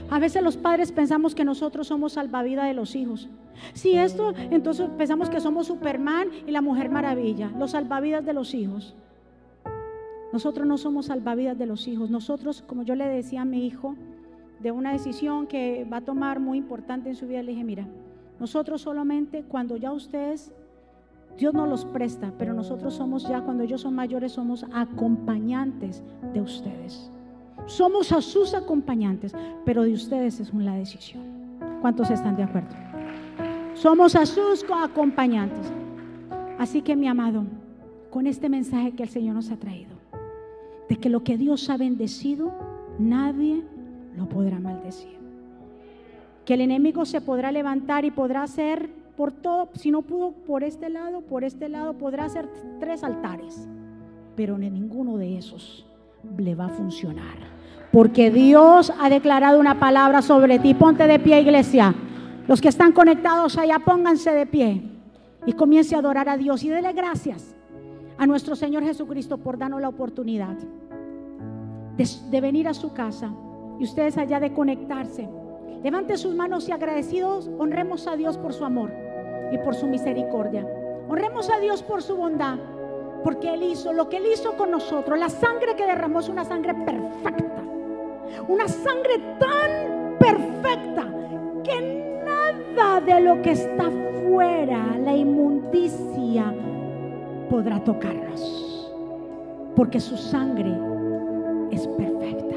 A veces los padres pensamos que nosotros somos salvavidas de los hijos. Si esto, entonces pensamos que somos Superman y la Mujer Maravilla, los salvavidas de los hijos. Nosotros no somos salvavidas de los hijos. Nosotros, como yo le decía a mi hijo, de una decisión que va a tomar muy importante en su vida, le dije, mira, nosotros solamente cuando ya ustedes, Dios nos los presta, pero nosotros somos ya, cuando ellos son mayores, somos acompañantes de ustedes. Somos a sus acompañantes, pero de ustedes es una decisión. ¿Cuántos están de acuerdo? Somos a sus acompañantes. Así que mi amado, con este mensaje que el Señor nos ha traído, de que lo que Dios ha bendecido, nadie lo podrá maldecir. Que el enemigo se podrá levantar y podrá hacer por todo, si no pudo por este lado, por este lado, podrá hacer tres altares, pero en ninguno de esos le va a funcionar. Porque Dios ha declarado una palabra sobre ti. Ponte de pie, iglesia. Los que están conectados allá, pónganse de pie y comience a adorar a Dios y dele gracias a nuestro Señor Jesucristo por darnos la oportunidad de, venir a su casa y ustedes allá de conectarse. Levante sus manos y agradecidos, honremos a Dios por su amor y por su misericordia. Honremos a Dios por su bondad. Porque Él hizo lo que Él hizo con nosotros. La sangre que derramó es una sangre perfecta. Una sangre tan perfecta que nada de lo que está fuera, la inmundicia, podrá tocarnos. Porque su sangre es perfecta.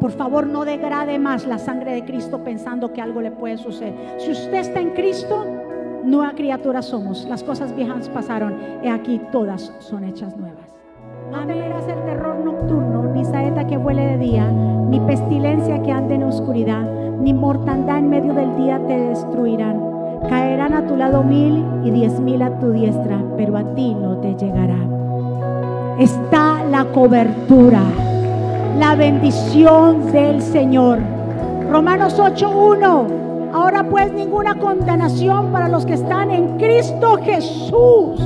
Por favor, no degrade más la sangre de Cristo pensando que algo le puede suceder. Si usted está en Cristo, nueva criatura somos. Las cosas viejas pasaron. y aquí todas son hechas nuevas. No temerás el terror nocturno, ni saeta que vuele de día, ni pestilencia que ande en oscuridad, ni mortandad en medio del día te destruirán. Caerán a tu lado mil y diez mil a tu diestra, pero a ti no te llegará. Está la cobertura, la bendición del Señor. Romanos 8.1 Ahora pues ninguna condenación para los que están en Cristo Jesús.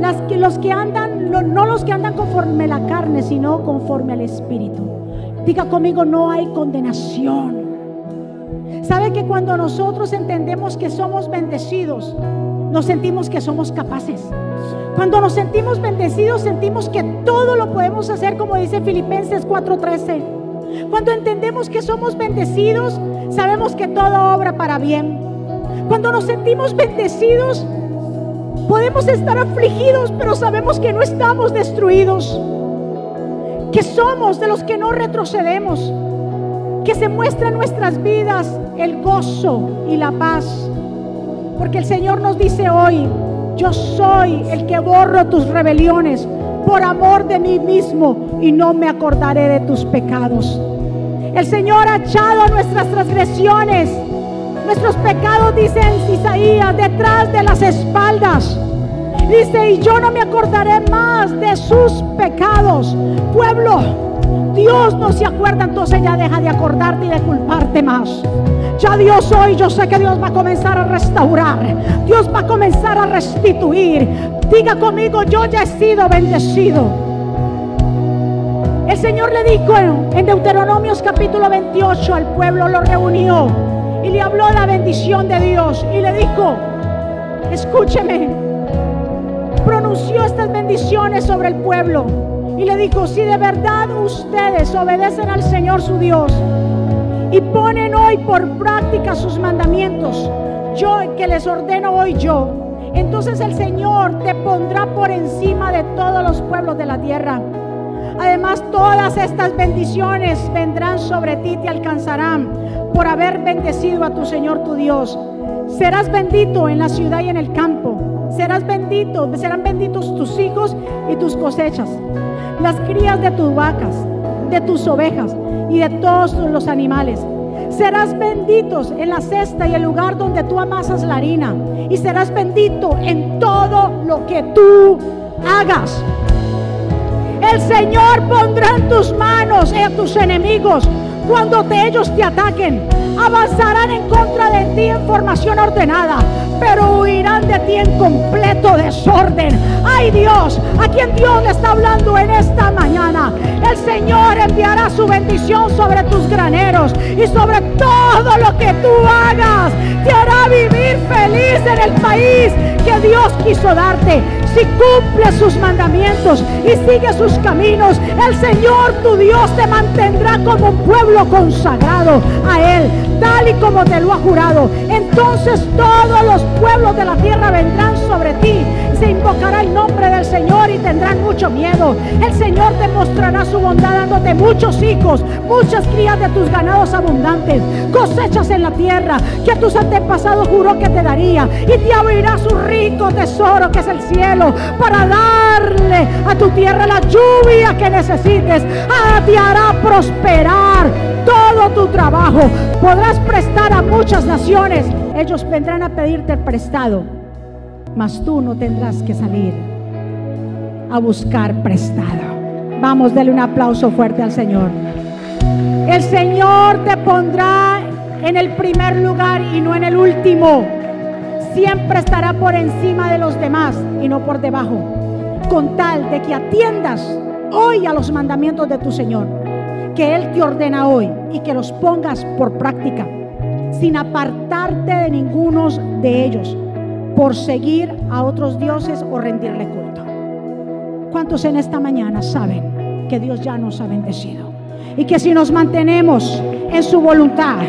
Las que, los que andan, no, los que andan conforme a la carne, sino conforme al Espíritu. Diga conmigo, no hay condenación. ¿Sabe que cuando nosotros entendemos que somos bendecidos, nos sentimos que somos capaces? Cuando nos sentimos bendecidos, sentimos que todo lo podemos hacer, como dice Filipenses 4:13. Cuando entendemos que somos bendecidos, sabemos que todo obra para bien. Cuando nos sentimos bendecidos, Podemos estar afligidos, pero sabemos que no estamos destruidos. Que somos de los que no retrocedemos. Que se muestra en nuestras vidas el gozo y la paz. Porque el Señor nos dice hoy, yo soy el que borro tus rebeliones por amor de mí mismo y no me acordaré de tus pecados. El Señor ha echado nuestras transgresiones, nuestros pecados, dice en Isaías, detrás de las espaldas. Dice, y yo no me acordaré más de sus pecados. Pueblo, Dios no se acuerda, entonces ya deja de acordarte y de culparte más. Ya Dios hoy, yo sé que Dios va a comenzar a restaurar. Dios va a comenzar a restituir. Diga conmigo, yo ya he sido bendecido. El Señor le dijo en Deuteronomios capítulo 28 al pueblo, lo reunió y le habló la bendición de Dios y le dijo, escúcheme, pronunció estas bendiciones sobre el pueblo y le dijo, si de verdad ustedes obedecen al Señor su Dios y ponen hoy por práctica sus mandamientos, yo que les ordeno hoy yo, entonces el Señor te pondrá por encima de todos los pueblos de la tierra. Además, todas estas bendiciones vendrán sobre ti, te alcanzarán por haber bendecido a tu Señor tu Dios. Serás bendito en la ciudad y en el campo. Serás bendito, serán benditos tus hijos y tus cosechas. Las crías de tus vacas, de tus ovejas y de todos los animales Serás benditos en la cesta y el lugar donde tú amasas la harina. Y serás bendito en todo lo que tú hagas. El Señor pondrá en tus manos a tus enemigos cuando ellos te ataquen. Avanzarán en contra de ti en formación ordenada pero huirán de ti en completo desorden. Ay Dios, a quien Dios le está hablando en esta mañana. El Señor enviará su bendición sobre tus graneros y sobre todo lo que tú hagas. Te hará vivir feliz en el país que Dios quiso darte. Si cumples sus mandamientos y sigues sus caminos, el Señor tu Dios te mantendrá como un pueblo consagrado a Él, tal y como te lo ha jurado. Entonces todos los pueblos de la tierra vendrán sobre ti. Se invocará el nombre del Señor y tendrán mucho miedo. El Señor te mostrará su bondad dándote muchos hijos, muchas crías de tus ganados abundantes, cosechas en la tierra que a tus antepasados juró que te daría y te abrirá su rico tesoro que es el cielo para darle a tu tierra la lluvia que necesites. Ah, te hará prosperar todo tu trabajo. Podrás prestar a muchas naciones. Ellos vendrán a pedirte prestado, mas tú no tendrás que salir a buscar prestado. Vamos, dale un aplauso fuerte al Señor. El Señor te pondrá en el primer lugar y no en el último siempre estará por encima de los demás y no por debajo, con tal de que atiendas hoy a los mandamientos de tu Señor, que Él te ordena hoy y que los pongas por práctica, sin apartarte de ninguno de ellos, por seguir a otros dioses o rendirle culto. ¿Cuántos en esta mañana saben que Dios ya nos ha bendecido? Y que si nos mantenemos en su voluntad,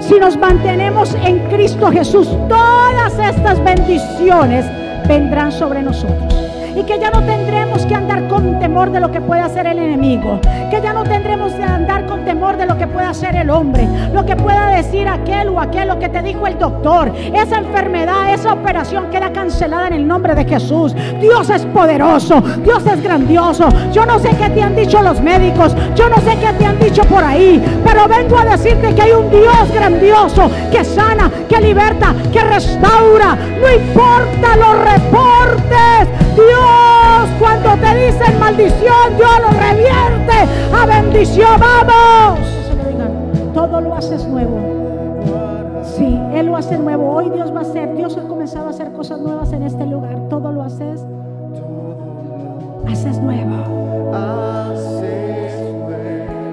si nos mantenemos en Cristo Jesús, todas estas bendiciones vendrán sobre nosotros y que ya no tendremos que andar con temor de lo que puede hacer el enemigo, que ya no tendremos que andar con temor de lo que pueda hacer el hombre, lo que pueda decir aquel o aquel, lo que te dijo el doctor, esa enfermedad, esa operación queda cancelada en el nombre de Jesús. Dios es poderoso, Dios es grandioso. Yo no sé qué te han dicho los médicos, yo no sé qué te han dicho por ahí, pero vengo a decirte que hay un Dios grandioso que sana, que liberta, que restaura. No importa los reportes, Dios cuando te dicen maldición, Dios lo revierte a bendición. Vamos. Todo lo haces nuevo. Sí, Él lo hace nuevo. Hoy Dios va a hacer. Dios ha comenzado a hacer cosas nuevas en este lugar. Todo lo haces. Haces nuevo.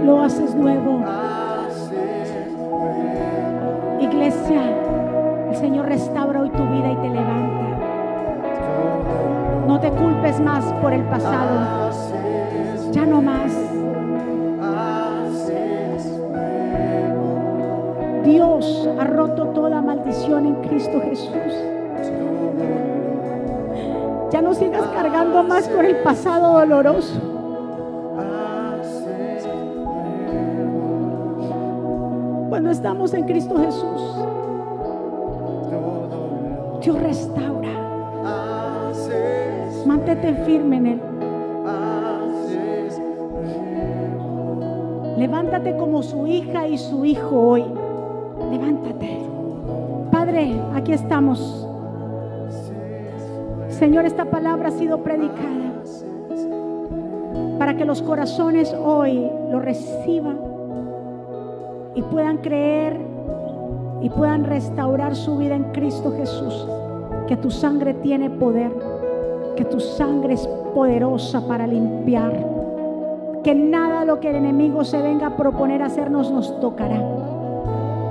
Lo haces nuevo. Iglesia, el Señor restaura hoy tu vida y te levanta. No te culpes más por el pasado. Ya no más. Dios ha roto toda maldición en Cristo Jesús. Ya no sigas cargando más con el pasado doloroso. Cuando estamos en Cristo Jesús, Dios restaura. Mantente firme en Él. Levántate como su hija y su hijo hoy. Levántate. Padre, aquí estamos. Señor, esta palabra ha sido predicada para que los corazones hoy lo reciban y puedan creer y puedan restaurar su vida en Cristo Jesús. Que tu sangre tiene poder, que tu sangre es poderosa para limpiar. Que nada lo que el enemigo se venga a proponer hacernos nos tocará.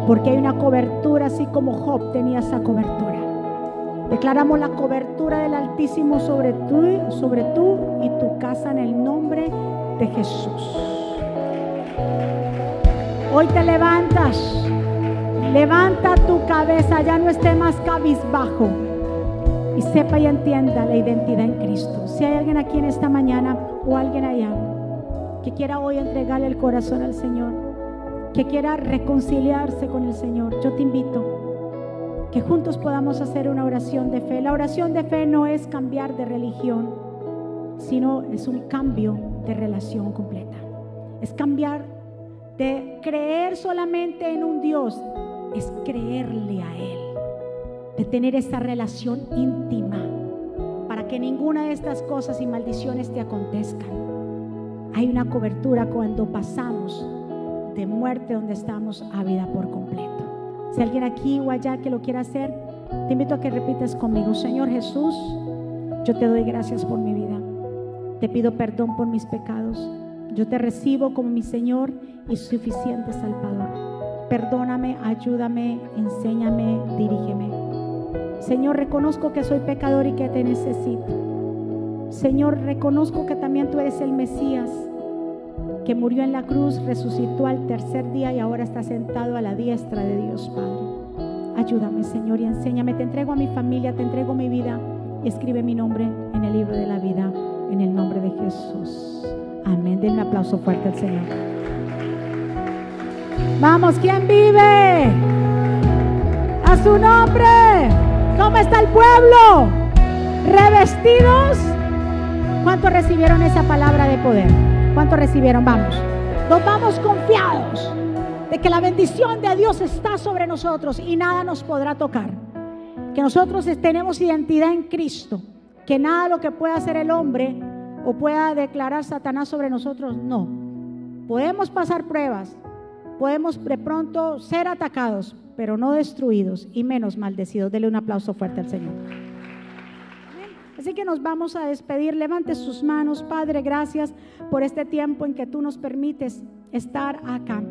Porque hay una cobertura así como Job tenía esa cobertura. Declaramos la cobertura del Altísimo sobre tú, sobre tú y tu casa en el nombre de Jesús. Hoy te levantas. Levanta tu cabeza, ya no esté más cabizbajo. Y sepa y entienda la identidad en Cristo. Si hay alguien aquí en esta mañana o alguien allá que quiera hoy entregarle el corazón al Señor, que quiera reconciliarse con el Señor, yo te invito que juntos podamos hacer una oración de fe. La oración de fe no es cambiar de religión, sino es un cambio de relación completa. Es cambiar de creer solamente en un Dios, es creerle a Él, de tener esa relación íntima, para que ninguna de estas cosas y maldiciones te acontezcan. Hay una cobertura cuando pasamos de muerte donde estamos a vida por completo. Si alguien aquí o allá que lo quiera hacer, te invito a que repitas conmigo, Señor Jesús, yo te doy gracias por mi vida. Te pido perdón por mis pecados. Yo te recibo como mi Señor y suficiente Salvador. Perdóname, ayúdame, enséñame, dirígeme. Señor, reconozco que soy pecador y que te necesito. Señor, reconozco que también tú eres el Mesías, que murió en la cruz, resucitó al tercer día y ahora está sentado a la diestra de Dios Padre. Ayúdame, Señor, y enséñame. Te entrego a mi familia, te entrego mi vida escribe mi nombre en el libro de la vida, en el nombre de Jesús. Amén. Den un aplauso fuerte al Señor. Vamos, ¿quién vive? A su nombre. ¿Cómo está el pueblo? Revestidos. ¿Cuántos recibieron esa palabra de poder? ¿Cuántos recibieron? Vamos. Nos vamos confiados de que la bendición de Dios está sobre nosotros y nada nos podrá tocar. Que nosotros tenemos identidad en Cristo. Que nada lo que pueda hacer el hombre o pueda declarar Satanás sobre nosotros, no. Podemos pasar pruebas, podemos de pronto ser atacados, pero no destruidos y menos maldecidos. Dele un aplauso fuerte al Señor. Así que nos vamos a despedir. Levante sus manos. Padre, gracias por este tiempo en que tú nos permites estar acá.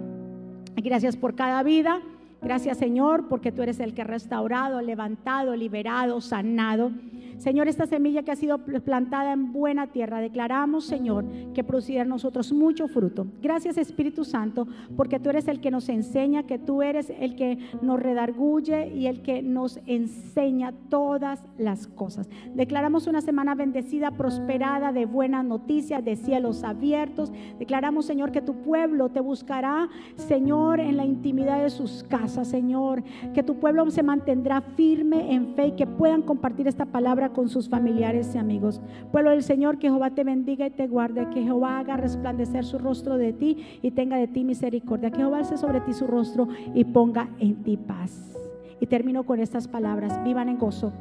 Gracias por cada vida. Gracias Señor porque tú eres el que ha restaurado, levantado, liberado, sanado. Señor, esta semilla que ha sido plantada en buena tierra, declaramos, Señor, que producirá en nosotros mucho fruto. Gracias, Espíritu Santo, porque tú eres el que nos enseña, que tú eres el que nos redarguye y el que nos enseña todas las cosas. Declaramos una semana bendecida, prosperada, de buenas noticias, de cielos abiertos. Declaramos, Señor, que tu pueblo te buscará, Señor, en la intimidad de sus casas, Señor. Que tu pueblo se mantendrá firme en fe y que puedan compartir esta palabra con sus familiares y amigos. Pueblo del Señor, que Jehová te bendiga y te guarde, que Jehová haga resplandecer su rostro de ti y tenga de ti misericordia, que Jehová alce sobre ti su rostro y ponga en ti paz. Y termino con estas palabras, vivan en gozo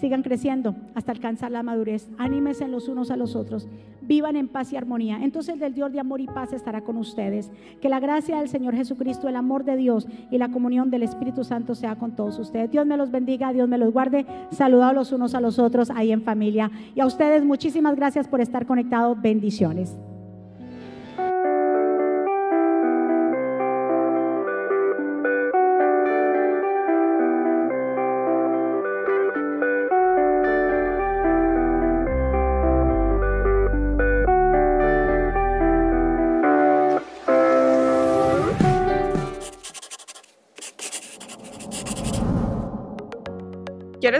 sigan creciendo hasta alcanzar la madurez. Anímense los unos a los otros. Vivan en paz y armonía. Entonces el Dios de amor y paz estará con ustedes. Que la gracia del Señor Jesucristo, el amor de Dios y la comunión del Espíritu Santo sea con todos ustedes. Dios me los bendiga, Dios me los guarde. Saludados los unos a los otros ahí en familia. Y a ustedes muchísimas gracias por estar conectados. Bendiciones.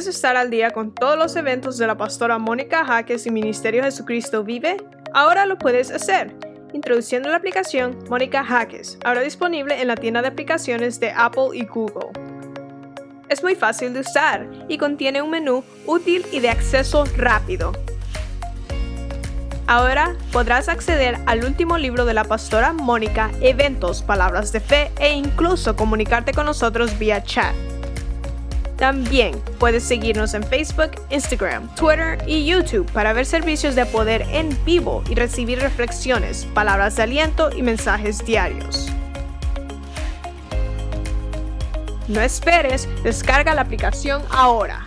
¿Quieres estar al día con todos los eventos de la pastora Mónica Jaques y Ministerio Jesucristo Vive? Ahora lo puedes hacer introduciendo la aplicación Mónica Jaques, ahora disponible en la tienda de aplicaciones de Apple y Google. Es muy fácil de usar y contiene un menú útil y de acceso rápido. Ahora podrás acceder al último libro de la pastora Mónica, eventos, palabras de fe e incluso comunicarte con nosotros vía chat. También puedes seguirnos en Facebook, Instagram, Twitter y YouTube para ver servicios de poder en vivo y recibir reflexiones, palabras de aliento y mensajes diarios. No esperes, descarga la aplicación ahora.